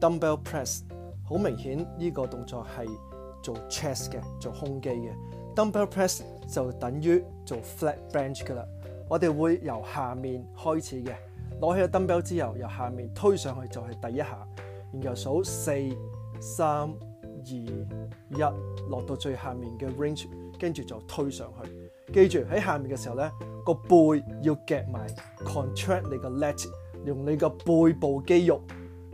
Dumbbell press 好明顯呢個動作係做 chest 嘅，做胸肌嘅。Dumbbell press 就等於做 flat bench 噶啦。我哋會由下面開始嘅，攞起個 dumbbell 之後，由下面推上去就係第一下，然後數四、三、二、一，落到最下面嘅 range，跟住就推上去。記住喺下面嘅時候咧，個背要夾埋，contract 你個 l e t 用你個背部肌肉。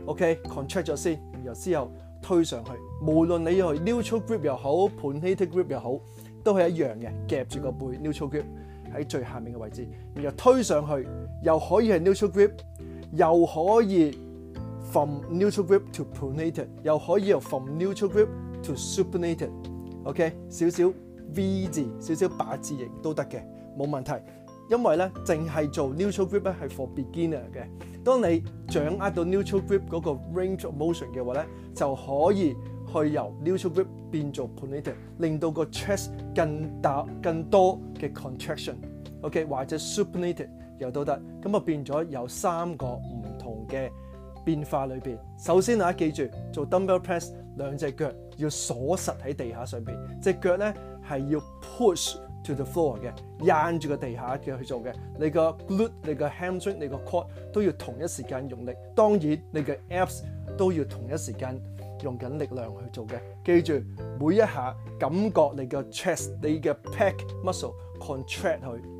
OK，contract 咗先，然後之後推上去。無論你去 neutral grip 又好 p u o n a t e d grip 又好，都係一樣嘅，夾住個背，neutral grip 喺最下面嘅位置，然後推上去，又可以係 neutral grip，又可以 from neutral grip to p u o n a t e d 又可以由 from neutral grip to supinated。OK，少少 V 字，少少八字形都得嘅，冇問題。因為咧，淨係做 neutral grip 咧系 for beginner 嘅。當你掌握到 neutral grip 嗰個 range of motion 嘅話咧，就可以去由 neutral grip 變做 pronated，令到個 chest 更大更多嘅 contraction。OK，或者 supinated 又都得，咁啊變咗有三個唔同嘅。變化裏边，首先啊，記住做 double press，兩隻腳要鎖實喺地下上边，只腳咧係要 push to the floor 嘅，硬住個地下嘅去做嘅。你個 glute、你個 hamstring、你個 c o a e 都要同一時間用力。當然，你嘅 abs 都要同一時間用緊力量去做嘅。記住每一下，感覺你嘅 chest、你嘅 p e c k muscle contract 去。